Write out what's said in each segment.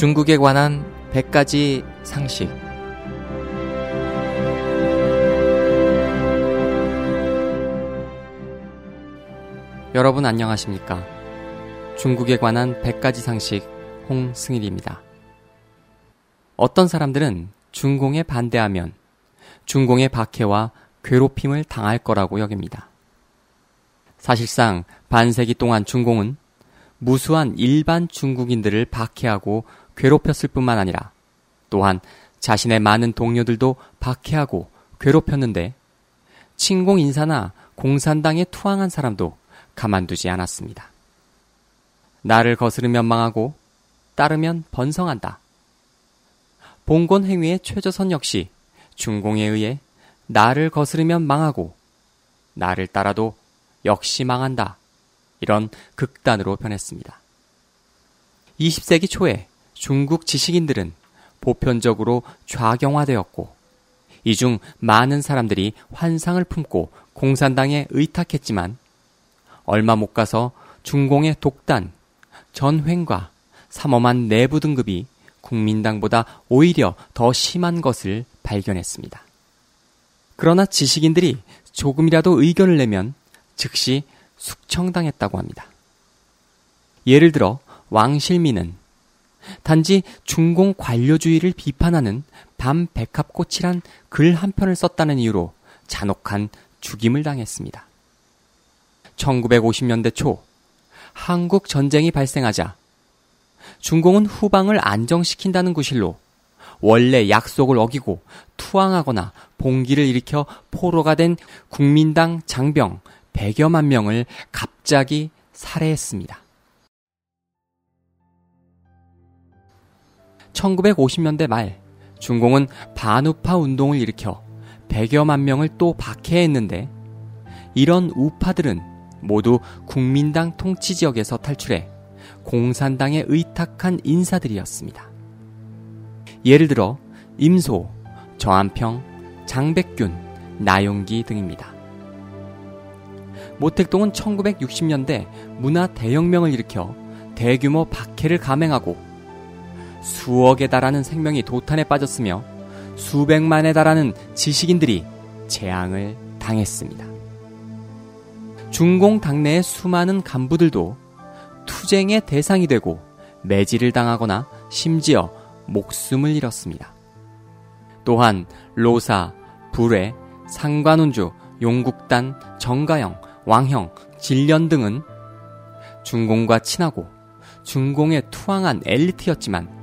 중국에 관한 100가지 상식. 여러분 안녕하십니까? 중국에 관한 100가지 상식 홍승일입니다. 어떤 사람들은 중공에 반대하면 중공의 박해와 괴롭힘을 당할 거라고 여깁니다. 사실상 반세기 동안 중공은 무수한 일반 중국인들을 박해하고 괴롭혔을 뿐만 아니라 또한 자신의 많은 동료들도 박해하고 괴롭혔는데 친공 인사나 공산당에 투항한 사람도 가만두지 않았습니다. 나를 거스르면 망하고 따르면 번성한다. 봉건 행위의 최저선 역시 중공에 의해 나를 거스르면 망하고 나를 따라도 역시 망한다. 이런 극단으로 변했습니다. 20세기 초에 중국 지식인들은 보편적으로 좌경화되었고 이 중 많은 사람들이 환상을 품고 공산당에 의탁했지만 얼마 못 가서 중공의 독단, 전횡과 삼엄한 내부 등급이 국민당보다 오히려 더 심한 것을 발견했습니다. 그러나 지식인들이 조금이라도 의견을 내면 즉시 숙청당했다고 합니다. 예를 들어 왕실민은 단지 중공 관료주의를 비판하는 밤백합꽃이란 글 한 편을 썼다는 이유로 잔혹한 죽임을 당했습니다. 1950년대 초 한국 전쟁이 발생하자 중공은 후방을 안정시킨다는 구실로 원래 약속을 어기고 투항하거나 봉기를 일으켜 포로가 된 국민당 장병 100여만 명을 갑자기 살해했습니다. 1950년대 말 중공은 반우파 운동을 일으켜 100여만 명을 또 박해했는데 이런 우파들은 모두 국민당 통치 지역에서 탈출해 공산당에 의탁한 인사들이었습니다. 예를 들어 임소, 정한평, 장백균, 나용기 등입니다. 모택동은 1960년대 문화 대혁명을 일으켜 대규모 박해를 감행하고 수억에 달하는 생명이 도탄에 빠졌으며 수백만에 달하는 지식인들이 재앙을 당했습니다. 중공 당내의 수많은 간부들도 투쟁의 대상이 되고 매질을 당하거나 심지어 목숨을 잃었습니다. 또한 로사, 불회, 상관운주, 용국단, 정가영, 왕형, 질련 등은 중공과 친하고 중공에 투항한 엘리트였지만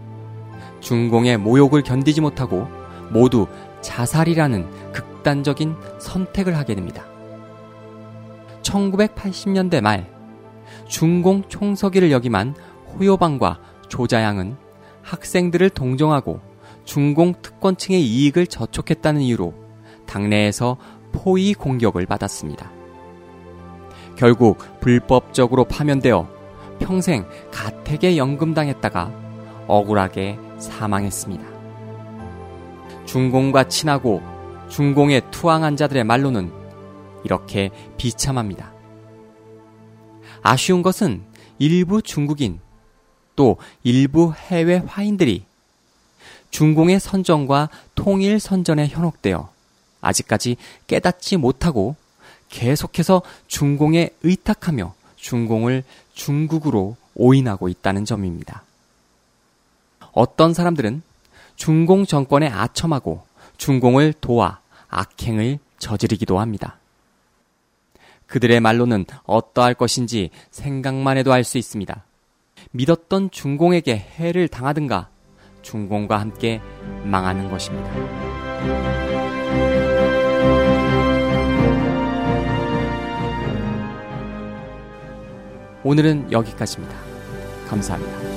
중공의 모욕을 견디지 못하고 모두 자살이라는 극단적인 선택을 하게 됩니다. 1980년대 말 중공 총서기를 역임한 호요방과 조자양은 학생들을 동정하고 중공 특권층의 이익을 저촉했다는 이유로 당내에서 포위 공격을 받았습니다. 결국 불법적으로 파면되어 평생 가택에 연금당했다가 억울하게 사망했습니다. 중공과 친하고 중공에 투항한 자들의 말로는 이렇게 비참합니다. 아쉬운 것은 일부 중국인 또 일부 해외 화인들이 중공의 선전과 통일 선전에 현혹되어 아직까지 깨닫지 못하고 계속해서 중공에 의탁하며 중공을 중국으로 오인하고 있다는 점입니다. 어떤 사람들은 중공 정권에 아첨하고 중공을 도와 악행을 저지르기도 합니다. 그들의 말로는 어떠할 것인지 생각만 해도 알 수 있습니다. 믿었던 중공에게 해를 당하든가 중공과 함께 망하는 것입니다. 오늘은 여기까지입니다. 감사합니다.